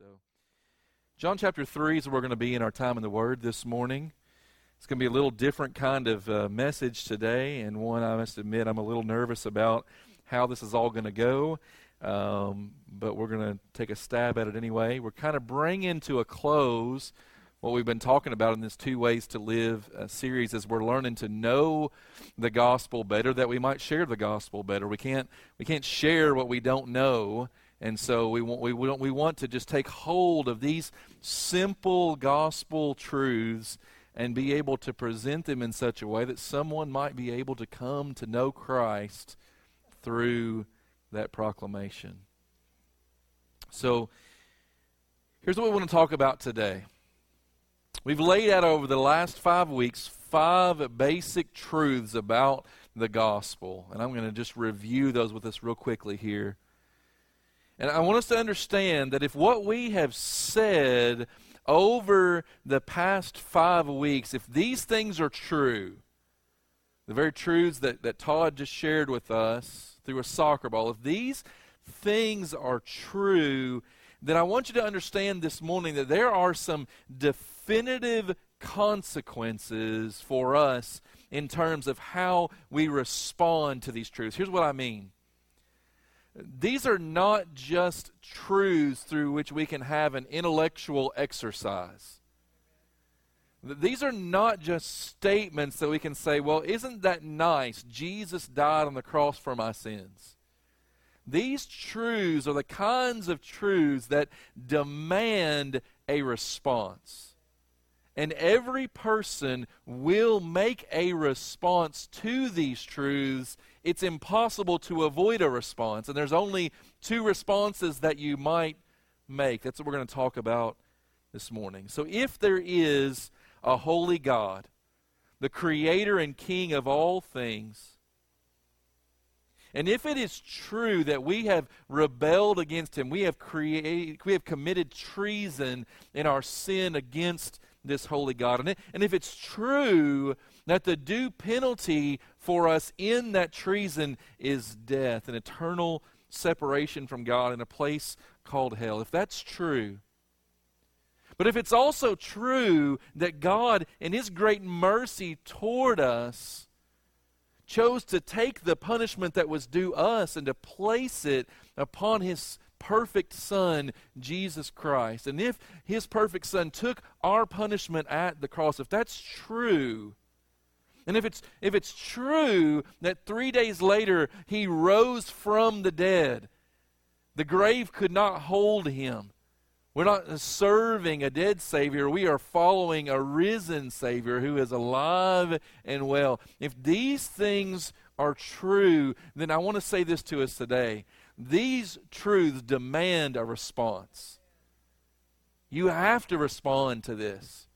So, John chapter 3 is where we're going to be in our time in the Word this morning. It's going to be a little different kind of uh, message today, and one I must admit I'm a little nervous about how this is all going to go. Um, but we're going to take a stab at it anyway. We're kind of bringing to a close what we've been talking about in this Two Ways to Live uh, series as we're learning to know the gospel better, that we might share the gospel better. We can't, we can't share what we don't know. And so we want, we, want, we want to just take hold of these simple gospel truths and be able to present them in such a way that someone might be able to come to know Christ through that proclamation. So here's what we want to talk about today. We've laid out over the last five weeks five basic truths about the gospel. And I'm going to just review those with us real quickly here. And I want us to understand that if what we have said over the past five weeks, if these things are true, the very truths that, that Todd just shared with us through a soccer ball, if these things are true, then I want you to understand this morning that there are some definitive consequences for us in terms of how we respond to these truths. Here's what I mean these are not just truths through which we can have an intellectual exercise. These are not just statements that we can say, well, isn't that nice? Jesus died on the cross for my sins. These truths are the kinds of truths that demand a response. And every person will make a response to these truths it's impossible to avoid a response. And there's only two responses that you might make. That's what we're going to talk about this morning. So, if there is a holy God, the creator and king of all things, and if it is true that we have rebelled against him, we have created, we have committed treason in our sin against this holy God. And, and if it's true that the due penalty for us in that treason is death, an eternal separation from God in a place called hell. If that's true, but if it's also true that God, in His great mercy toward us, chose to take the punishment that was due us and to place it upon His perfect Son, Jesus Christ, and if His perfect Son took our punishment at the cross, if that's true, and if it's, if it's true that three days later he rose from the dead, the grave could not hold him. We're not serving a dead Savior. We are following a risen Savior who is alive and well. If these things are true, then I want to say this to us today. These truths demand a response. You have to respond to this.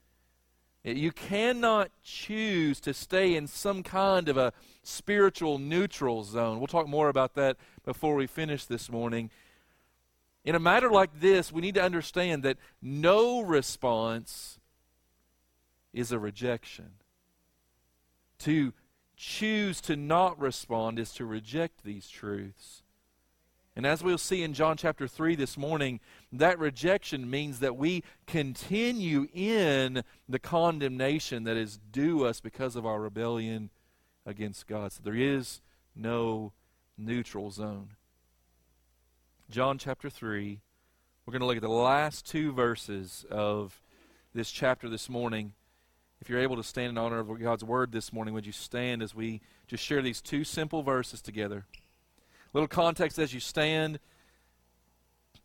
You cannot choose to stay in some kind of a spiritual neutral zone. We'll talk more about that before we finish this morning. In a matter like this, we need to understand that no response is a rejection. To choose to not respond is to reject these truths. And as we'll see in John chapter 3 this morning, that rejection means that we continue in the condemnation that is due us because of our rebellion against God. So there is no neutral zone. John chapter 3, we're going to look at the last two verses of this chapter this morning. If you're able to stand in honor of God's word this morning, would you stand as we just share these two simple verses together? Little context as you stand.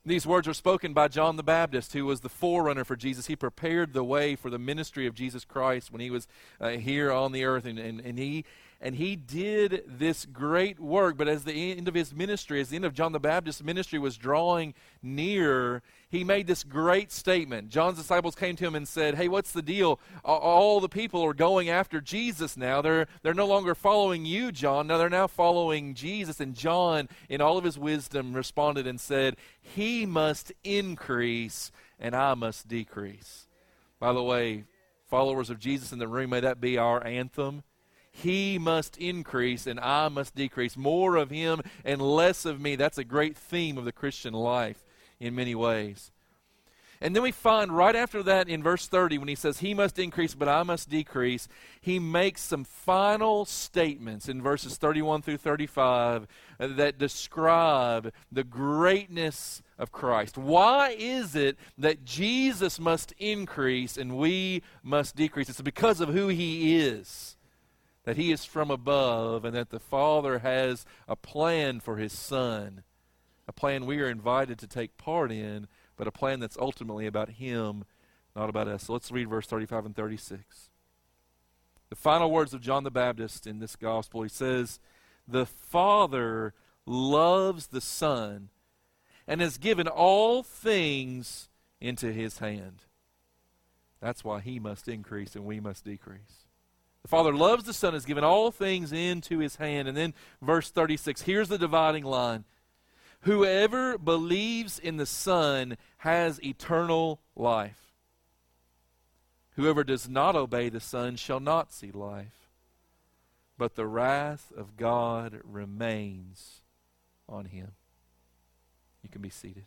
These words are spoken by John the Baptist, who was the forerunner for Jesus. He prepared the way for the ministry of Jesus Christ when he was uh, here on the earth, and, and, and he and he did this great work. But as the end of his ministry, as the end of John the Baptist's ministry was drawing near, he made this great statement. John's disciples came to him and said, Hey, what's the deal? All the people are going after Jesus now. They're, they're no longer following you, John. No, they're now following Jesus. And John, in all of his wisdom, responded and said, He must increase and I must decrease. By the way, followers of Jesus in the room, may that be our anthem. He must increase and I must decrease. More of Him and less of me. That's a great theme of the Christian life in many ways. And then we find right after that in verse 30, when he says, He must increase, but I must decrease, he makes some final statements in verses 31 through 35 uh, that describe the greatness of Christ. Why is it that Jesus must increase and we must decrease? It's because of who he is. That he is from above and that the Father has a plan for his Son, a plan we are invited to take part in but a plan that's ultimately about Him, not about us. So let's read verse 35 and 36. The final words of John the Baptist in this gospel he says, The Father loves the Son and has given all things into His hand. That's why He must increase and we must decrease. The Father loves the Son, has given all things into His hand. And then verse 36, here's the dividing line. Whoever believes in the Son has eternal life. Whoever does not obey the Son shall not see life, but the wrath of God remains on him. You can be seated.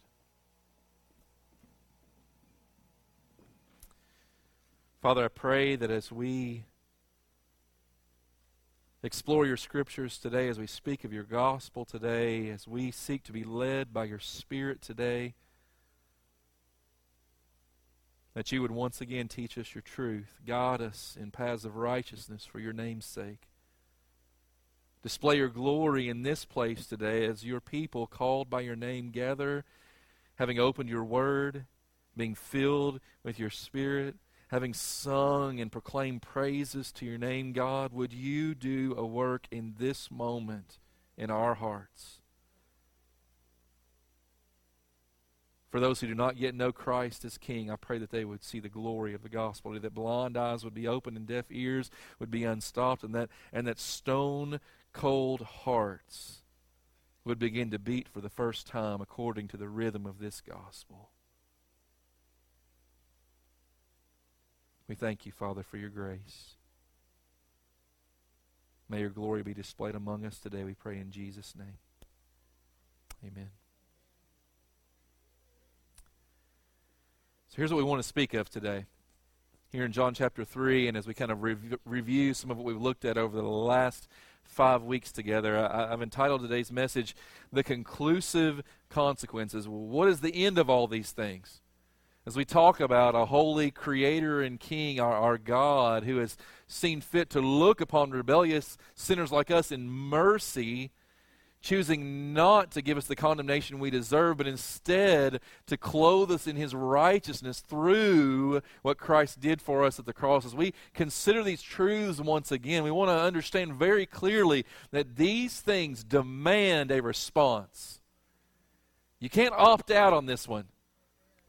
Father, I pray that as we explore your scriptures today, as we speak of your gospel today, as we seek to be led by your Spirit today, that you would once again teach us your truth, guide us in paths of righteousness for your name's sake. Display your glory in this place today as your people called by your name gather, having opened your word, being filled with your spirit having sung and proclaimed praises to your name, God, would you do a work in this moment in our hearts? For those who do not yet know Christ as King, I pray that they would see the glory of the gospel, that blind eyes would be opened and deaf ears would be unstopped, and that, and that stone cold hearts would begin to beat for the first time according to the rhythm of this gospel. We thank you, Father, for your grace. May your glory be displayed among us today, we pray in Jesus' name. Amen. So here's what we want to speak of today. Here in John chapter 3, and as we kind of rev- review some of what we've looked at over the last five weeks together, I, have entitled today's message, The Conclusive Consequences. What is the end of all these things? As we talk about a holy creator and king, our, our God, who has seen fit to look upon rebellious sinners like us in mercy, choosing not to give us the condemnation we deserve, but instead to clothe us in his righteousness through what Christ did for us at the cross. As we consider these truths once again, we want to understand very clearly that these things demand a response. You can't opt out on this one.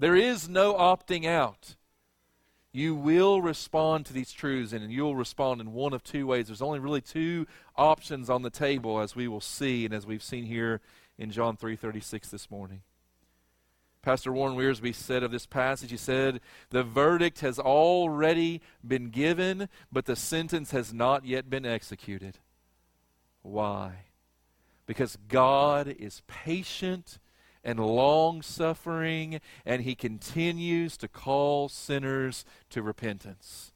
There is no opting out. You will respond to these truths, and you'll respond in one of two ways. There's only really two options on the table, as we will see, and as we've seen here in John 3:36 this morning. Pastor Warren Wiersbe said of this passage, he said, The verdict has already been given, but the sentence has not yet been executed. Why? Because God is patient and long suffering, and he continues to call sinners to repentance.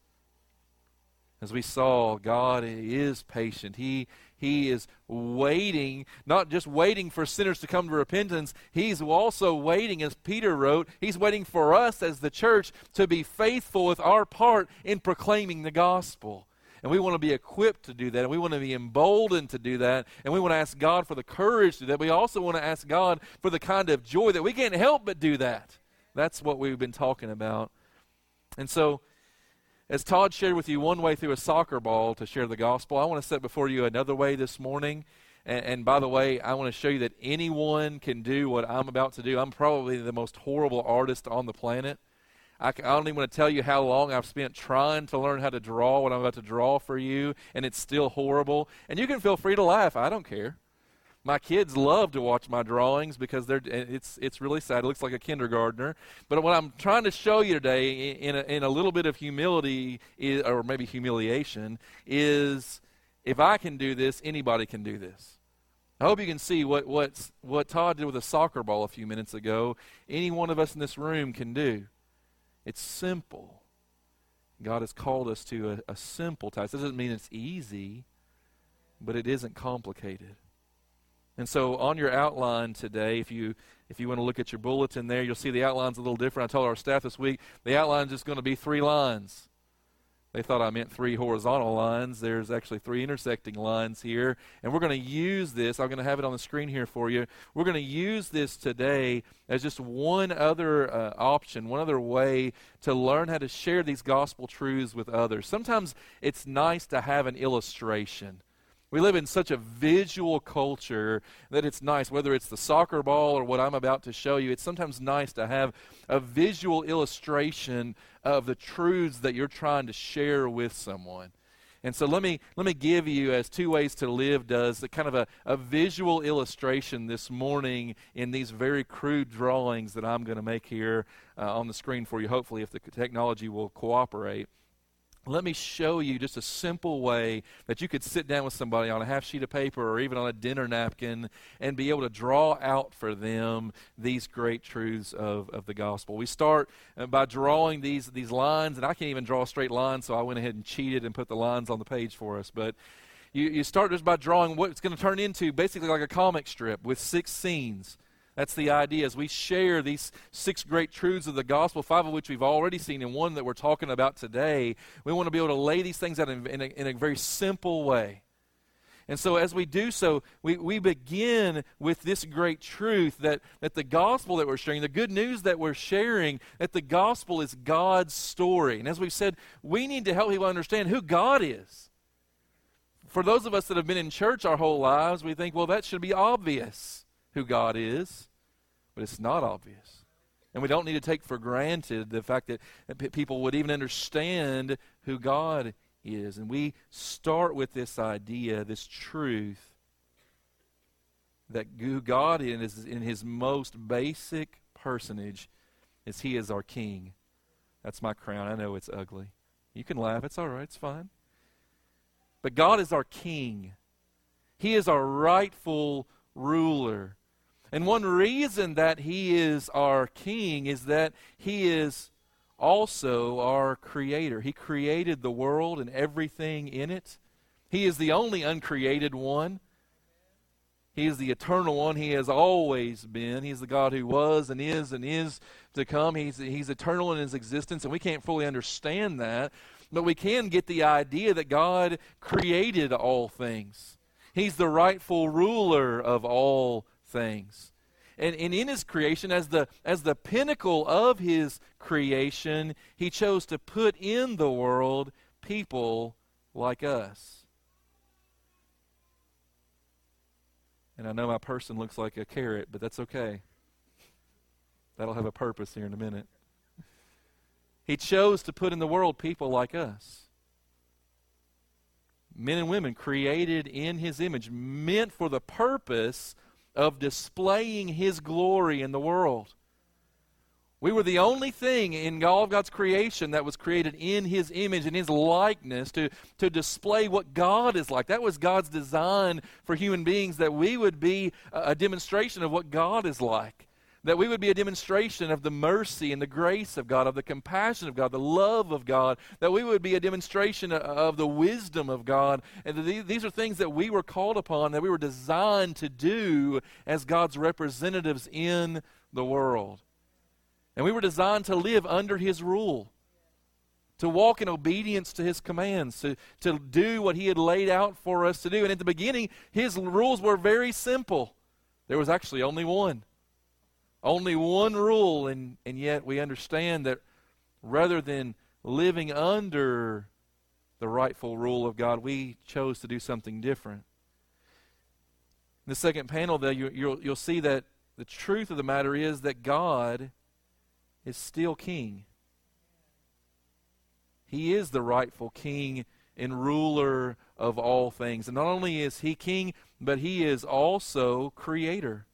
As we saw, God is patient. He, he is waiting, not just waiting for sinners to come to repentance, He's also waiting, as Peter wrote, He's waiting for us as the church to be faithful with our part in proclaiming the gospel. And we want to be equipped to do that. And we want to be emboldened to do that. And we want to ask God for the courage to do that. We also want to ask God for the kind of joy that we can't help but do that. That's what we've been talking about. And so, as Todd shared with you one way through a soccer ball to share the gospel, I want to set before you another way this morning. And, and, by the way, I want to show you that anyone can do what I'm about to do. I'm probably the most horrible artist on the planet. I, don't even want to tell you how long I've spent trying to learn how to draw what I'm about to draw for you, and it's still horrible. And you can feel free to laugh. I don't care. My kids love to watch my drawings because they're it's it's really sad. It looks like a kindergartner. But what I'm trying to show you today, in a, in a little bit of humility, is, or maybe humiliation, is if I can do this, anybody can do this. I hope you can see what, what, what Todd did with a soccer ball a few minutes ago. Any one of us in this room can do. It's simple. God has called us to a, a simple task. That doesn't mean it's easy, but it isn't complicated. And so on your outline today, if you if you want to look at your bulletin there, you'll see the outline's a little different. I told our staff this week the outline's just going to be three lines. They thought I meant three horizontal lines. There's actually three intersecting lines here. And we're going to use this. I'm going to have it on the screen here for you. We're going to use this today as just one other uh, option, one other way to learn how to share these gospel truths with others. Sometimes it's nice to have an illustration. We live in such a visual culture that it's nice, whether it's the soccer ball or what I'm about to show you, it's sometimes nice to have a visual illustration of the truths that you're trying to share with someone. And so let me let me give you, as Two Ways to Live does, the kind of a, a visual illustration this morning in these very crude drawings that I'm going to make here uh, on the screen for you, hopefully, if the technology will cooperate let me show you just a simple way that you could sit down with somebody on a half sheet of paper or even on a dinner napkin and be able to draw out for them these great truths of, of the gospel. We start uh, by drawing these, these lines, and I can't even draw straight line, so I went ahead and cheated and put the lines on the page for us. But you, you start just by drawing what it's going to turn into basically like a comic strip with six scenes. That's the idea as we share these six great truths of the gospel, five of which we've already seen, and one that we're talking about today. We want to be able to lay these things out in, in, a, in a very simple way. And so, as we do so, we, we begin with this great truth that, that the gospel that we're sharing, the good news that we're sharing, that the gospel is God's story. And as we've said, we need to help people understand who God is. For those of us that have been in church our whole lives, we think, well, that should be obvious who God is, but it's not obvious. And we don't need to take for granted the fact that, that people would even understand who God is. And we start with this idea, this truth, that who God is in his most basic personage is he is our king. That's my crown. I know it's ugly. You can laugh. It's all right. It's fine. But God is our king. He is our rightful ruler. And one reason that he is our king is that he is also our creator. He created the world and everything in it. He is the only uncreated one. He is the eternal one. He has always been. He's the God who was and is and is to come. He's, he's eternal in his existence, and we can't fully understand that. But we can get the idea that God created all things. He's the rightful ruler of all things. And, and in his creation, as the, as the pinnacle of his creation, he chose to put in the world people like us. And I know my person looks like a carrot, but that's okay. That'll have a purpose here in a minute. He chose to put in the world people like us. Men and women created in his image, meant for the purpose of displaying His glory in the world. We were the only thing in all of God's creation that was created in His image and His likeness to, to display what God is like. That was God's design for human beings, that we would be a, a demonstration of what God is like that we would be a demonstration of the mercy and the grace of God, of the compassion of God, the love of God, that we would be a demonstration of the wisdom of God. And these are things that we were called upon, that we were designed to do as God's representatives in the world. And we were designed to live under His rule, to walk in obedience to His commands, to, to do what He had laid out for us to do. And at the beginning, His rules were very simple. There was actually only one only one rule, and, and yet we understand that rather than living under the rightful rule of God, we chose to do something different. In the second panel, there, you, you'll, you'll see that the truth of the matter is that God is still king. He is the rightful king and ruler of all things. And not only is he king, but he is also creator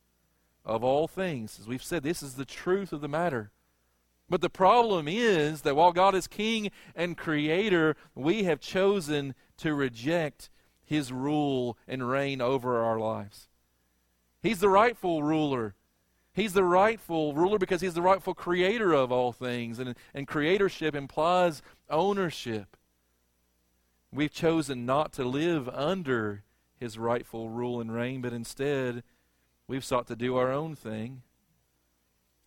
of all things. As we've said, this is the truth of the matter. But the problem is that while God is king and creator, we have chosen to reject his rule and reign over our lives. He's the rightful ruler. He's the rightful ruler because he's the rightful creator of all things. And, and creatorship implies ownership. We've chosen not to live under his rightful rule and reign, but instead we've sought to do our own thing,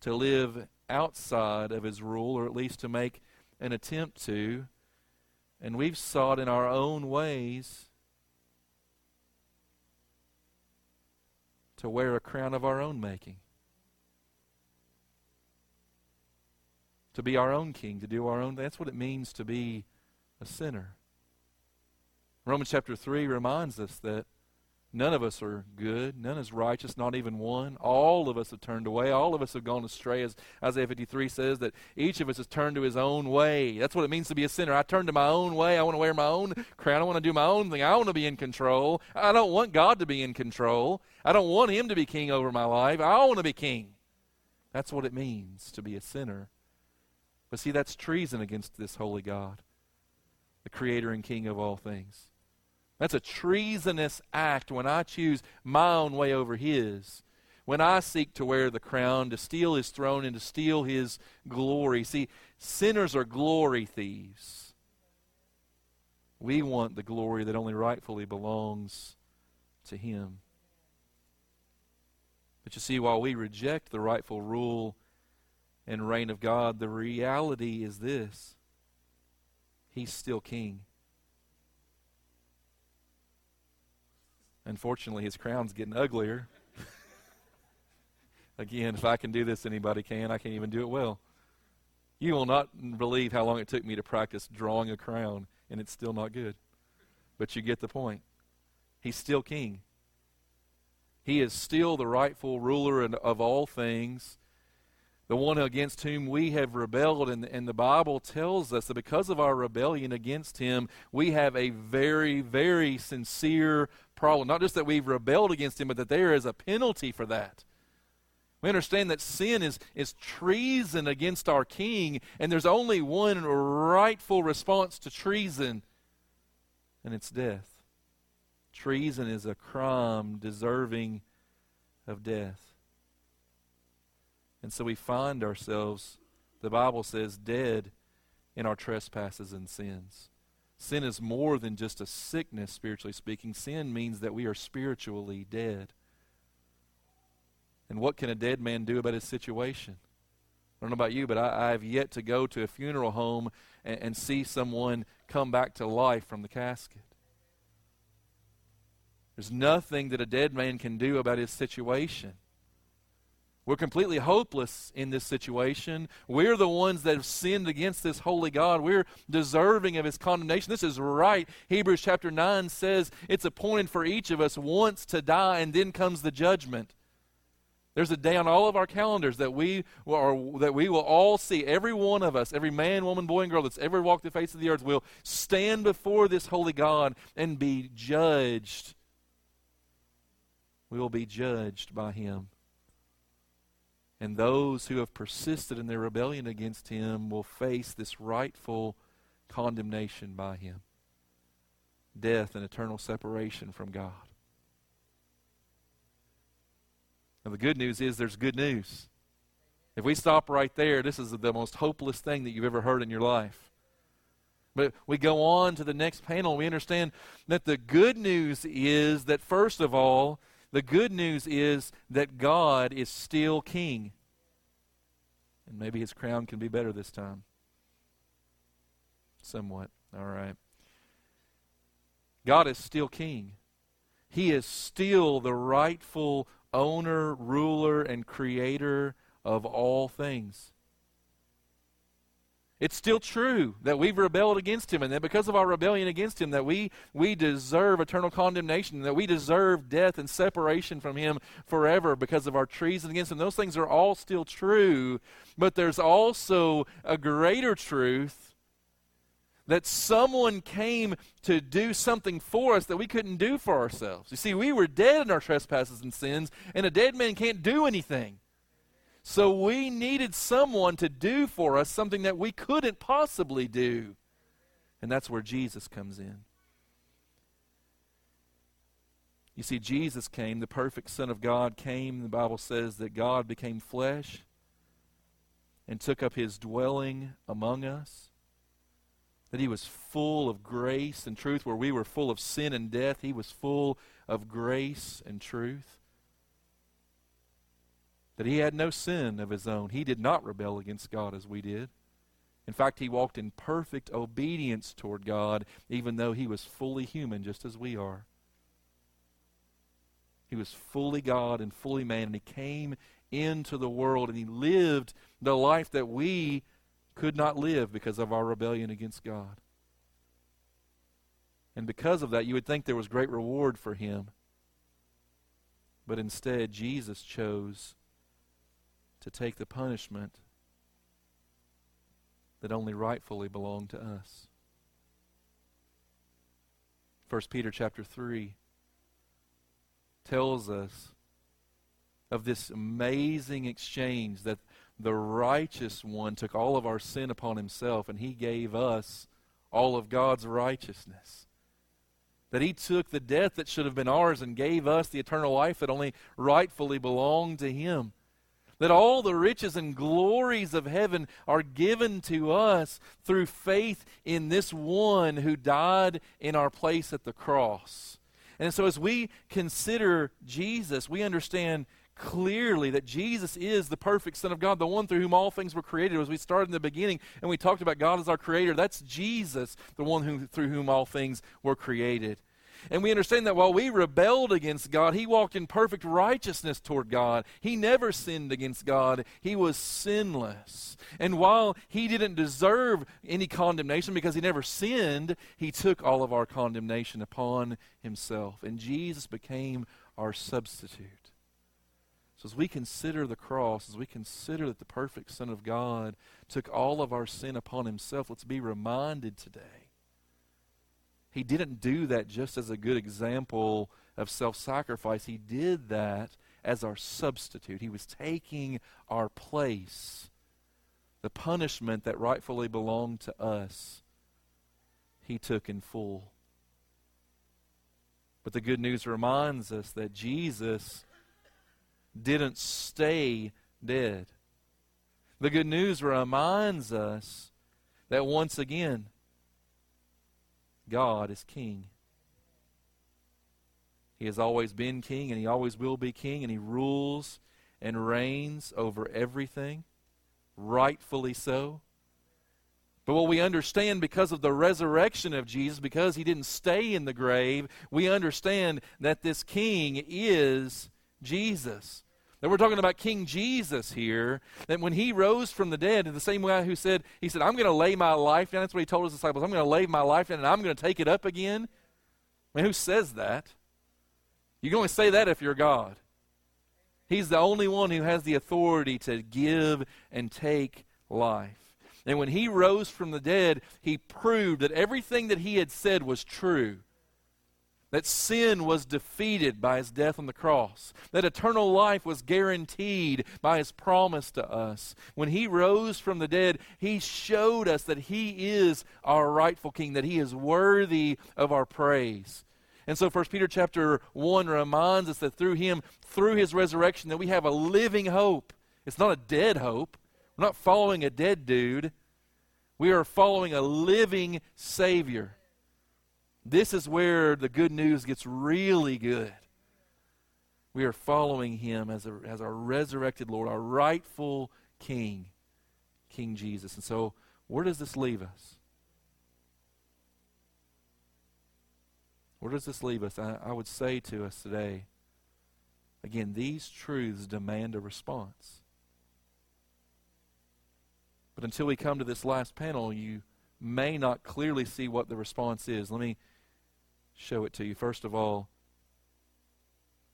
to live outside of his rule, or at least to make an attempt to. And we've sought in our own ways to wear a crown of our own making. To be our own king, to do our own. That's what it means to be a sinner. Romans chapter 3 reminds us that none of us are good, none is righteous, not even one. All of us have turned away, all of us have gone astray, as Isaiah 53 says, that each of us has turned to his own way. That's what it means to be a sinner. I turn to my own way. I want to wear my own crown. I want to do my own thing. I want to be in control. I don't want God to be in control. I don't want him to be king over my life. I want to be king. That's what it means to be a sinner. But see, that's treason against this holy God, the creator and king of all things. That's a treasonous act when I choose my own way over his. When I seek to wear the crown, to steal his throne, and to steal his glory. See, sinners are glory thieves. We want the glory that only rightfully belongs to him. But you see, while we reject the rightful rule and reign of God, the reality is this He's still king. Unfortunately, his crown's getting uglier. Again, if I can do this, anybody can. I can't even do it well. You will not believe how long it took me to practice drawing a crown, and it's still not good. But you get the point. He's still king. He is still the rightful ruler of all things the one against whom we have rebelled. And, and the Bible tells us that because of our rebellion against him, we have a very, very sincere problem. Not just that we've rebelled against him, but that there is a penalty for that. We understand that sin is, is treason against our king, and there's only one rightful response to treason, and it's death. Treason is a crime deserving of death. And so we find ourselves, the Bible says, dead in our trespasses and sins. Sin is more than just a sickness, spiritually speaking. Sin means that we are spiritually dead. And what can a dead man do about his situation? I don't know about you, but I, have yet to go to a funeral home and, and see someone come back to life from the casket. There's nothing that a dead man can do about his situation. We're completely hopeless in this situation. We're the ones that have sinned against this holy God. We're deserving of his condemnation. This is right. Hebrews chapter 9 says it's appointed for each of us once to die, and then comes the judgment. There's a day on all of our calendars that we are, that we will all see. Every one of us, every man, woman, boy, and girl that's ever walked the face of the earth will stand before this holy God and be judged. We will be judged by him. And those who have persisted in their rebellion against him will face this rightful condemnation by him death and eternal separation from God. Now, the good news is there's good news. If we stop right there, this is the most hopeless thing that you've ever heard in your life. But we go on to the next panel, we understand that the good news is that, first of all, the good news is that God is still king. And maybe his crown can be better this time. Somewhat. All right. God is still king. He is still the rightful owner, ruler, and creator of all things. It's still true that we've rebelled against him and that because of our rebellion against him that we, we deserve eternal condemnation, that we deserve death and separation from him forever because of our treason against him. Those things are all still true, but there's also a greater truth that someone came to do something for us that we couldn't do for ourselves. You see, we were dead in our trespasses and sins, and a dead man can't do anything. So we needed someone to do for us something that we couldn't possibly do. And that's where Jesus comes in. You see, Jesus came, the perfect Son of God came. The Bible says that God became flesh and took up his dwelling among us. That he was full of grace and truth, where we were full of sin and death. He was full of grace and truth. That he had no sin of his own. He did not rebel against God as we did. In fact, he walked in perfect obedience toward God, even though he was fully human, just as we are. He was fully God and fully man, and he came into the world and he lived the life that we could not live because of our rebellion against God. And because of that, you would think there was great reward for him. But instead, Jesus chose to take the punishment that only rightfully belonged to us. 1 Peter chapter 3 tells us of this amazing exchange that the righteous one took all of our sin upon himself and he gave us all of God's righteousness. That he took the death that should have been ours and gave us the eternal life that only rightfully belonged to him. That all the riches and glories of heaven are given to us through faith in this one who died in our place at the cross. And so, as we consider Jesus, we understand clearly that Jesus is the perfect Son of God, the one through whom all things were created. As we started in the beginning and we talked about God as our Creator, that's Jesus, the one who, through whom all things were created. And we understand that while we rebelled against God, he walked in perfect righteousness toward God. He never sinned against God. He was sinless. And while he didn't deserve any condemnation because he never sinned, he took all of our condemnation upon himself. And Jesus became our substitute. So, as we consider the cross, as we consider that the perfect Son of God took all of our sin upon himself, let's be reminded today he didn't do that just as a good example of self sacrifice. He did that as our substitute. He was taking our place. The punishment that rightfully belonged to us, he took in full. But the good news reminds us that Jesus didn't stay dead. The good news reminds us that once again, God is king. He has always been king, and he always will be king, and he rules and reigns over everything, rightfully so. But what we understand because of the resurrection of Jesus, because he didn't stay in the grave, we understand that this king is Jesus. That we're talking about King Jesus here, that when he rose from the dead, in the same way who said, he said, I'm going to lay my life down. That's what he told his disciples. I'm going to lay my life down and I'm going to take it up again. I mean, who says that? You can only say that if you're God. He's the only one who has the authority to give and take life. And when he rose from the dead, he proved that everything that he had said was true that sin was defeated by his death on the cross, that eternal life was guaranteed by his promise to us. When he rose from the dead, he showed us that he is our rightful king, that he is worthy of our praise. And so 1 Peter chapter 1 reminds us that through him, through his resurrection, that we have a living hope. It's not a dead hope. We're not following a dead dude. We are following a living Savior. This is where the good news gets really good. We are following him as, a, as our resurrected Lord, our rightful King, King Jesus. And so, where does this leave us? Where does this leave us? I, I would say to us today, again, these truths demand a response. But until we come to this last panel, you may not clearly see what the response is. Let me show it to you. First of all,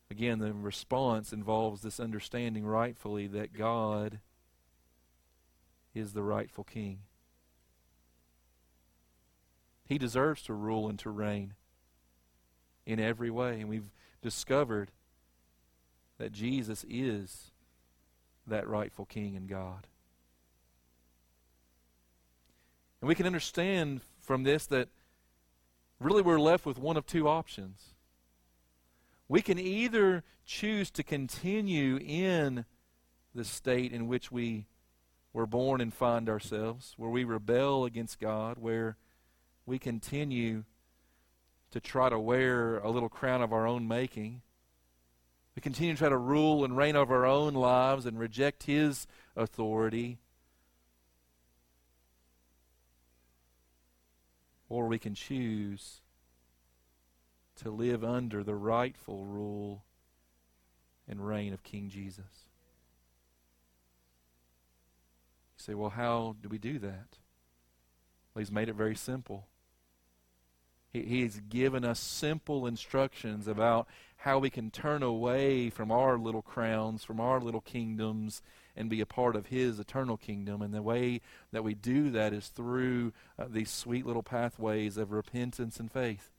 again, the response involves this understanding rightfully that God is the rightful king. He deserves to rule and to reign in every way. And we've discovered that Jesus is that rightful king and God. And we can understand from this that really we're left with one of two options. we can either choose to continue in the state in which we were born and find ourselves, where we rebel against God, where we continue to try to wear a little crown of our own making. We continue to try to rule and reign over our own lives and reject His authority. Or we can choose to live under the rightful rule and reign of King Jesus. You say, well, how do we do that? Well, he's made it very simple. He, he's given us simple instructions about how we can turn away from our little crowns, from our little kingdoms, and be a part of His eternal kingdom. And the way that we do that is through uh, these sweet little pathways of repentance and faith.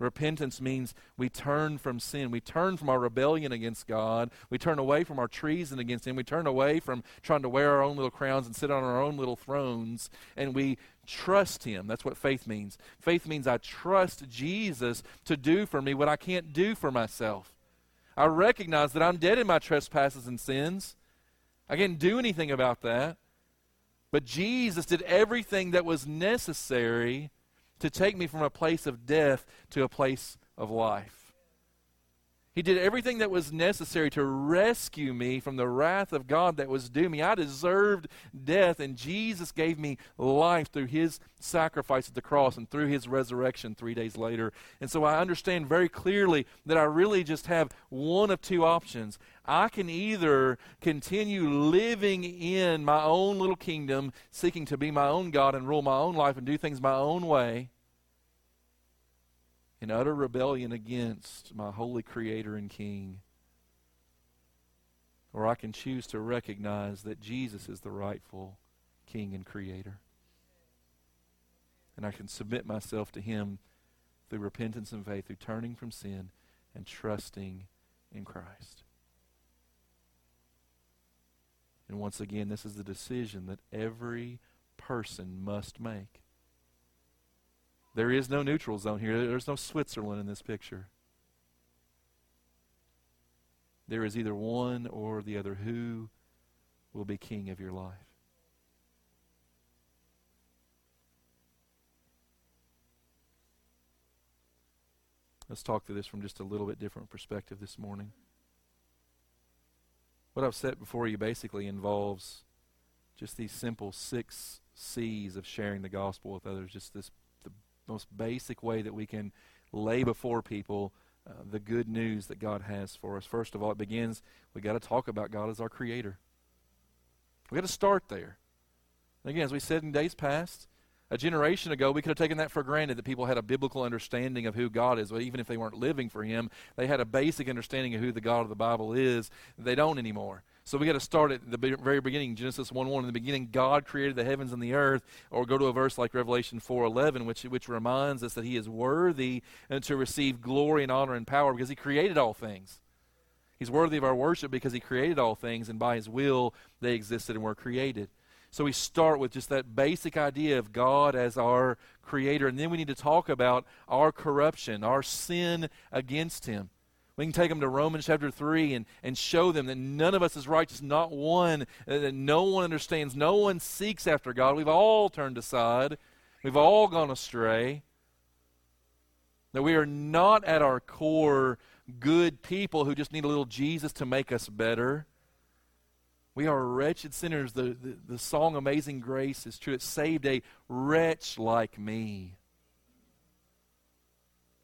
Repentance means we turn from sin. We turn from our rebellion against God. We turn away from our treason against Him. We turn away from trying to wear our own little crowns and sit on our own little thrones. And we trust Him. That's what faith means. Faith means I trust Jesus to do for me what I can't do for myself. I recognize that I'm dead in my trespasses and sins. I can't do anything about that. But Jesus did everything that was necessary to take me from a place of death to a place of life. He did everything that was necessary to rescue me from the wrath of God that was due me. I deserved death, and Jesus gave me life through his sacrifice at the cross and through his resurrection three days later. And so I understand very clearly that I really just have one of two options. I can either continue living in my own little kingdom, seeking to be my own God and rule my own life and do things my own way in utter rebellion against my holy Creator and King. Or I can choose to recognize that Jesus is the rightful King and Creator. And I can submit myself to Him through repentance and faith, through turning from sin and trusting in Christ. And once again, this is the decision that every person must make. There is no neutral zone here. There's no Switzerland in this picture. There is either one or the other. Who will be king of your life? Let's talk through this from just a little bit different perspective this morning. What I've set before you basically involves just these simple six C's of sharing the gospel with others, just this most basic way that we can lay before people uh, the good news that God has for us. First of all, it begins, we got to talk about God as our creator. We got to start there. Again, as we said in days past, a generation ago, we could have taken that for granted that people had a biblical understanding of who God is. But even if they weren't living for Him, they had a basic understanding of who the God of the Bible is. They don't anymore. So we got to start at the very beginning, Genesis 1 1. In the beginning, God created the heavens and the earth. Or go to a verse like Revelation 4 11, which, which reminds us that He is worthy and to receive glory and honor and power because He created all things. He's worthy of our worship because He created all things, and by His will they existed and were created. So we start with just that basic idea of God as our creator, and then we need to talk about our corruption, our sin against Him. We can take them to Romans chapter 3 and, and show them that none of us is righteous, not one, that no one understands, no one seeks after God. We've all turned aside, we've all gone astray. That we are not at our core good people who just need a little Jesus to make us better. We are wretched sinners. The, the, the song Amazing Grace is true. It saved a wretch like me.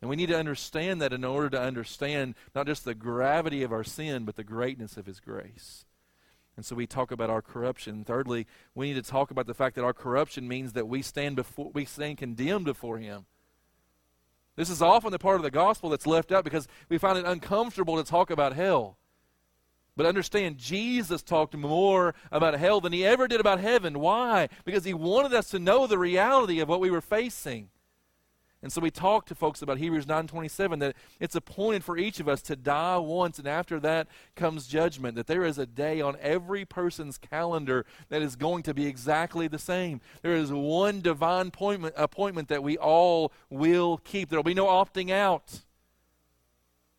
And we need to understand that in order to understand not just the gravity of our sin, but the greatness of His grace. And so we talk about our corruption. Thirdly, we need to talk about the fact that our corruption means that we stand before we stand condemned before Him. This is often the part of the gospel that's left out because we find it uncomfortable to talk about hell. But understand, Jesus talked more about hell than he ever did about heaven. Why? Because he wanted us to know the reality of what we were facing. And so we talk to folks about Hebrews 9:27 that it's appointed for each of us to die once and after that comes judgment that there is a day on every person's calendar that is going to be exactly the same. There is one divine appointment, appointment that we all will keep. There'll be no opting out.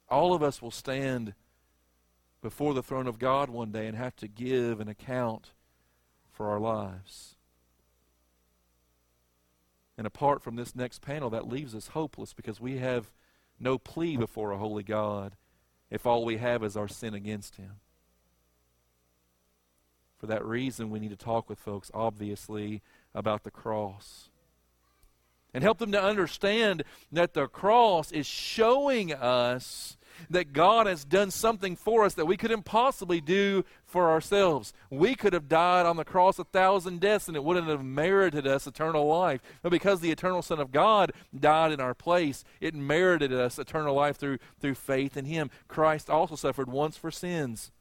All of us will stand before the throne of God one day and have to give an account for our lives. And apart from this next panel, that leaves us hopeless because we have no plea before a holy God if all we have is our sin against Him. For that reason, we need to talk with folks, obviously, about the cross. And help them to understand that the cross is showing us that God has done something for us that we couldn't possibly do for ourselves. We could have died on the cross a thousand deaths and it wouldn't have merited us eternal life. But because the eternal Son of God died in our place, it merited us eternal life through, through faith in Him. Christ also suffered once for sins.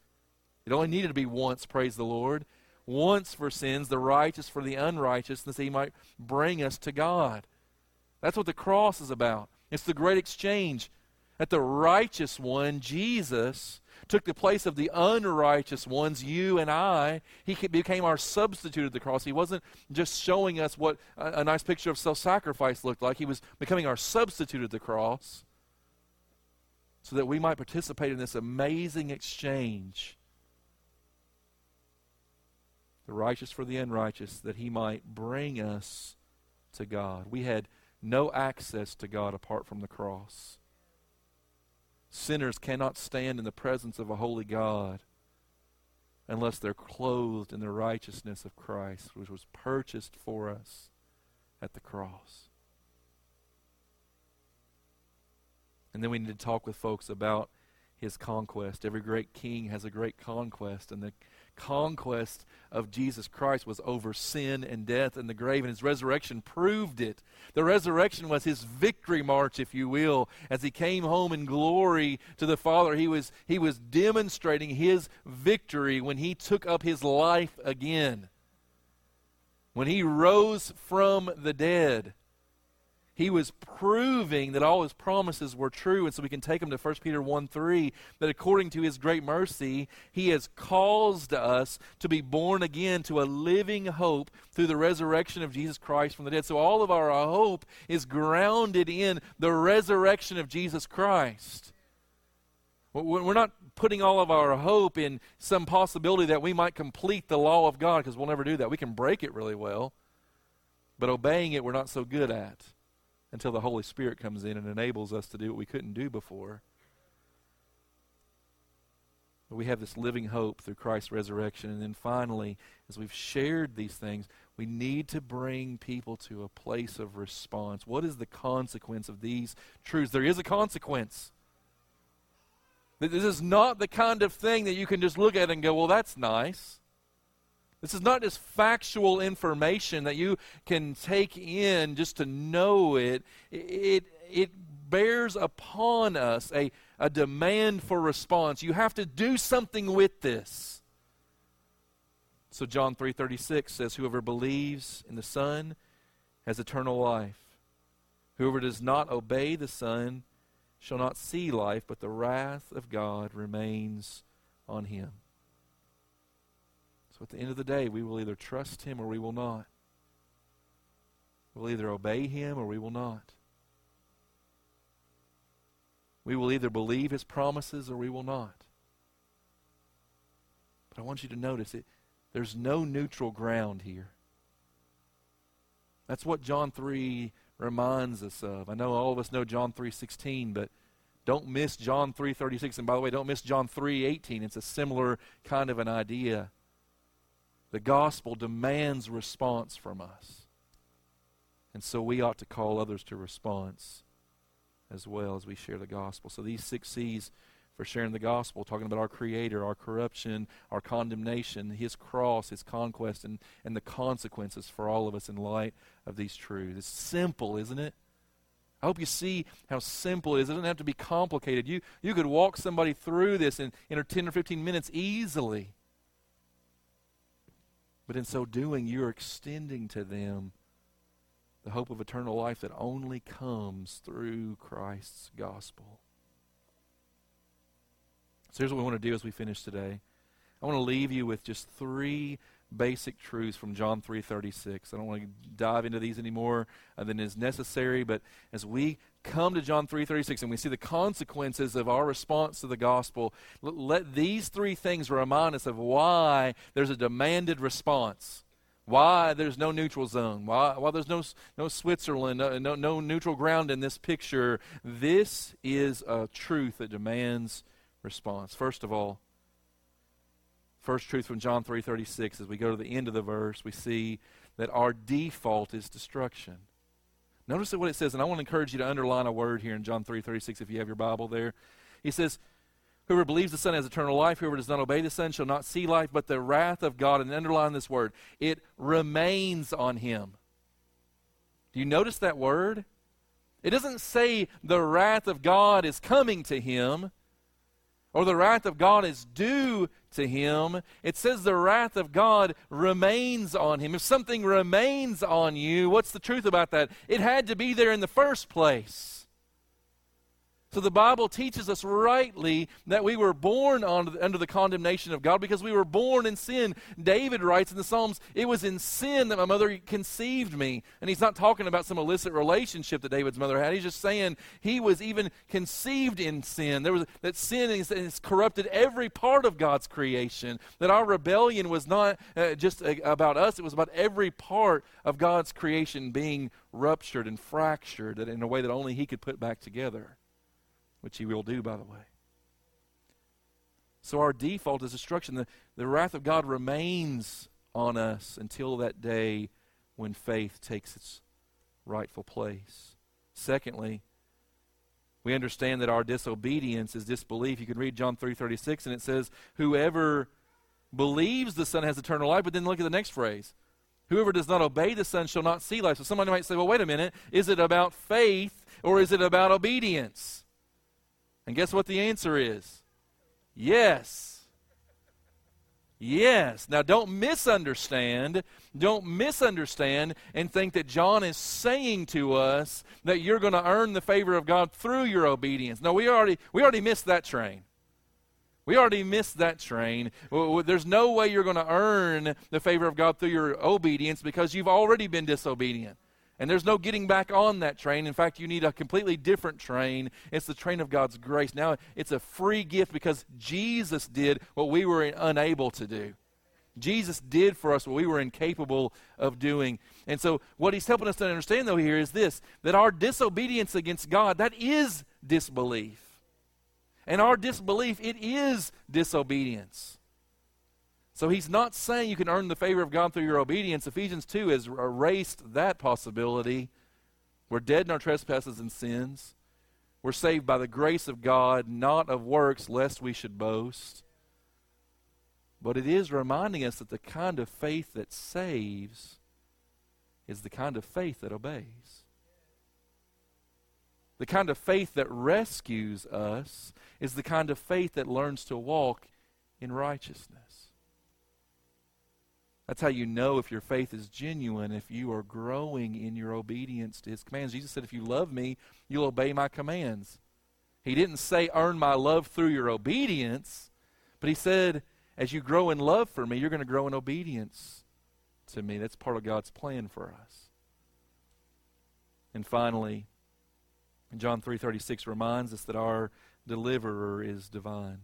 It only needed to be once, praise the Lord. Once for sins, the righteous for the unrighteous, that He might bring us to God. That's what the cross is about. It's the great exchange that the righteous one, Jesus, took the place of the unrighteous ones, you and I. He became our substitute at the cross. He wasn't just showing us what a, nice picture of self sacrifice looked like, he was becoming our substitute at the cross so that we might participate in this amazing exchange. The righteous for the unrighteous, that he might bring us to God. We had no access to God apart from the cross. Sinners cannot stand in the presence of a holy God unless they're clothed in the righteousness of Christ, which was purchased for us at the cross. And then we need to talk with folks about his conquest. Every great king has a great conquest, and the conquest of Jesus Christ was over sin and death and the grave, and his resurrection proved it. The resurrection was his victory march, if you will. As he came home in glory to the Father, he was, he was demonstrating his victory when he took up his life again. When he rose from the dead he was proving that all his promises were true. And so we can take him to 1 Peter 1 3, that according to his great mercy, he has caused us to be born again to a living hope through the resurrection of Jesus Christ from the dead. So all of our hope is grounded in the resurrection of Jesus Christ. We're not putting all of our hope in some possibility that we might complete the law of God because we'll never do that. We can break it really well, but obeying it we're not so good at until the Holy Spirit comes in and enables us to do what we couldn't do before. But we have this living hope through Christ's resurrection. And then finally, as we've shared these things, we need to bring people to a place of response. What is the consequence of these truths? There is a consequence. This is not the kind of thing that you can just look at and go, well, that's nice. This is not just factual information that you can take in just to know it. It, it bears upon us a, a demand for response. You have to do something with this. So John 3:36 says whoever believes in the Son has eternal life. Whoever does not obey the Son shall not see life, but the wrath of God remains on him. So at the end of the day, we will either trust him or we will not. We'll either obey him or we will not. We will either believe his promises or we will not. But I want you to notice it. There's no neutral ground here. That's what John 3 reminds us of. I know all of us know John 3:16, but don't miss John 3:36 and by the way, don't miss John 3:18. It's a similar kind of an idea. The gospel demands response from us. And so we ought to call others to response as well as we share the gospel. So these six C's for sharing the gospel, talking about our Creator, our corruption, our condemnation, His cross, His conquest, and, and the consequences for all of us in light of these truths. It's simple, isn't it? I hope you see how simple it is. It doesn't have to be complicated. You, you could walk somebody through this in, in 10 or 15 minutes easily. But in so doing, you're extending to them the hope of eternal life that only comes through Christ's gospel. So here's what we want to do as we finish today. I want to leave you with just three basic truths from John 3:36. I don't want to dive into these anymore uh, than is necessary, but as we come to John 3:36 and we see the consequences of our response to the gospel, l- let these three things remind us of why there's a demanded response. Why there's no neutral zone? Why, why there's no, no Switzerland, no, no, no neutral ground in this picture? This is a truth that demands response. First of all, first truth from John 3:36 as we go to the end of the verse, we see that our default is destruction. Notice what it says, and I want to encourage you to underline a word here in John 3:36 if you have your Bible there. He says, Whoever believes the Son has eternal life, whoever does not obey the Son shall not see life, but the wrath of God. And underline this word, it remains on him. Do you notice that word? It doesn't say the wrath of God is coming to him or the wrath of God is due to him. It says the wrath of God remains on him. If something remains on you, what's the truth about that? It had to be there in the first place. So the Bible teaches us rightly that we were born under the condemnation of God because we were born in sin. David writes in the Psalms, It was in sin that my mother conceived me. And he's not talking about some illicit relationship that David's mother had. He's just saying he was even conceived in sin. There was that sin has corrupted every part of God's creation. That our rebellion was not uh, just uh, about us, it was about every part of God's creation being ruptured and fractured in a way that only he could put back together which he will do, by the way. So our default is destruction. The, the wrath of God remains on us until that day when faith takes its rightful place. Secondly, we understand that our disobedience is disbelief. You can read John 3:36 and it says, "Whoever believes the Son has eternal life." But then look at the next phrase. Whoever does not obey the Son shall not see life. So somebody might say, "Well, wait a minute. Is it about faith or is it about obedience?" And guess what the answer is? Yes. Yes. Now, don't misunderstand. Don't misunderstand and think that John is saying to us that you're going to earn the favor of God through your obedience. No, we already we already missed that train. We already missed that train. There's no way you're going to earn the favor of God through your obedience because you've already been disobedient. And there's no getting back on that train. In fact, you need a completely different train. It's the train of God's grace. Now, it's a free gift because Jesus did what we were unable to do. Jesus did for us what we were incapable of doing. And so, what he's helping us to understand, though, here is this that our disobedience against God, that is disbelief. And our disbelief, it is disobedience. So he's not saying you can earn the favor of God through your obedience. Ephesians 2 has erased that possibility. We're dead in our trespasses and sins. We're saved by the grace of God, not of works, lest we should boast. But it is reminding us that the kind of faith that saves is the kind of faith that obeys. The kind of faith that rescues us is the kind of faith that learns to walk in righteousness. That's how you know if your faith is genuine, if you are growing in your obedience to his commands. Jesus said, If you love me, you'll obey my commands. He didn't say, Earn my love through your obedience, but he said, As you grow in love for me, you're going to grow in obedience to me. That's part of God's plan for us. And finally, John 3:36 reminds us that our deliverer is divine.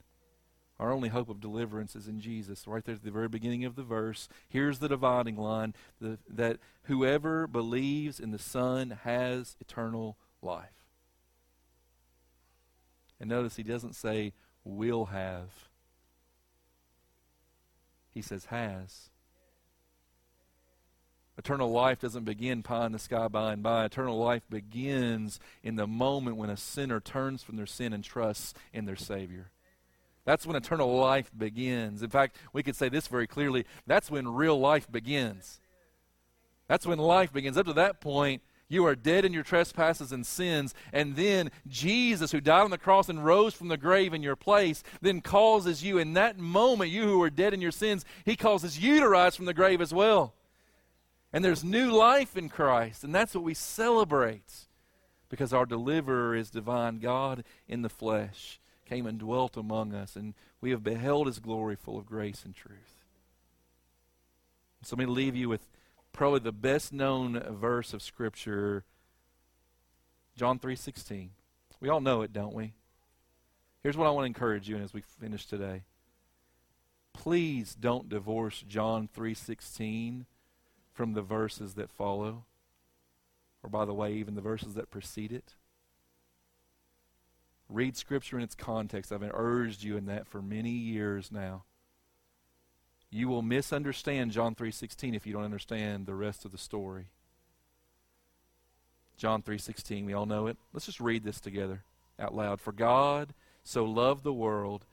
Our only hope of deliverance is in Jesus. Right there at the very beginning of the verse, here's the dividing line the, that whoever believes in the Son has eternal life. And notice he doesn't say will have, he says has. Eternal life doesn't begin pie in the sky by and by. Eternal life begins in the moment when a sinner turns from their sin and trusts in their Savior. That's when eternal life begins. In fact, we could say this very clearly that's when real life begins. That's when life begins. Up to that point, you are dead in your trespasses and sins. And then Jesus, who died on the cross and rose from the grave in your place, then causes you, in that moment, you who are dead in your sins, he causes you to rise from the grave as well. And there's new life in Christ. And that's what we celebrate because our deliverer is divine God in the flesh came and dwelt among us, and we have beheld his glory full of grace and truth. So let me leave you with probably the best known verse of Scripture, John 3.16. We all know it, don't we? Here's what I want to encourage you in as we finish today. Please don't divorce John 3.16 from the verses that follow, or by the way, even the verses that precede it. Read Scripture in its context. I've urged you in that for many years now. You will misunderstand John 3:16 if you don't understand the rest of the story. John 3:16, we all know it. Let's just read this together out loud. For God so loved the world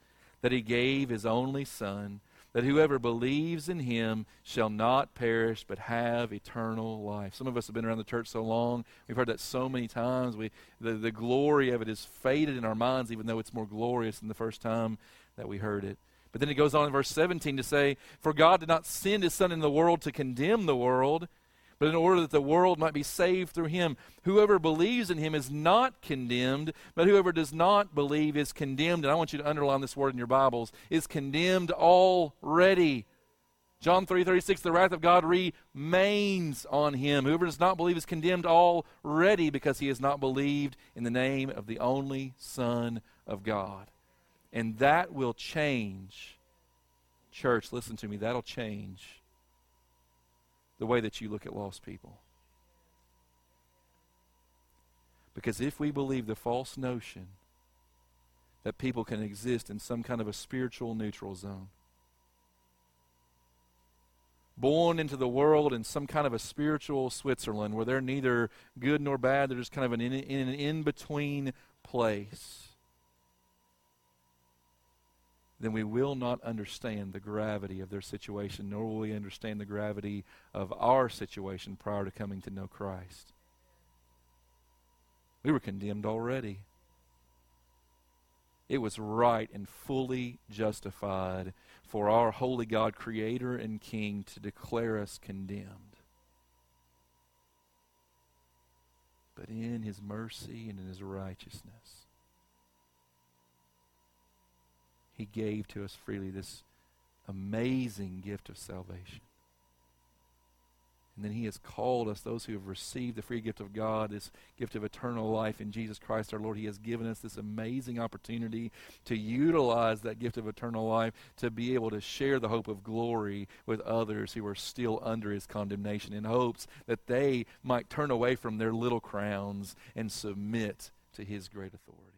that he gave his only son that whoever believes in him shall not perish but have eternal life. Some of us have been around the church so long, we've heard that so many times. We, the, the glory of it is faded in our minds, even though it's more glorious than the first time that we heard it. But then it goes on in verse 17 to say, For God did not send his Son into the world to condemn the world, but in order that the world might be saved through him. Whoever believes in him is not condemned, but whoever does not believe is condemned. And I want you to underline this word in your Bibles is condemned already. John 3:36 The wrath of God remains on him. Whoever does not believe is condemned already because he has not believed in the name of the only Son of God. And that will change. Church, listen to me. That'll change the way that you look at lost people. Because if we believe the false notion that people can exist in some kind of a spiritual neutral zone, born into the world in some kind of a spiritual Switzerland where they're neither good nor bad, they're just kind of an in, in an in between place then we will not understand the gravity of their situation, nor will we understand the gravity of our situation prior to coming to know Christ. We were condemned already. It was right and fully justified for our holy God, Creator and King, to declare us condemned. But in His mercy and in His righteousness, He gave to us freely this amazing gift of salvation. And then He has called us, those who have received the free gift of God, this gift of eternal life in Jesus Christ our Lord. He has given us this amazing opportunity to utilize that gift of eternal life to be able to share the hope of glory with others who are still under His condemnation in hopes that they might turn away from their little crowns and submit to His great authority.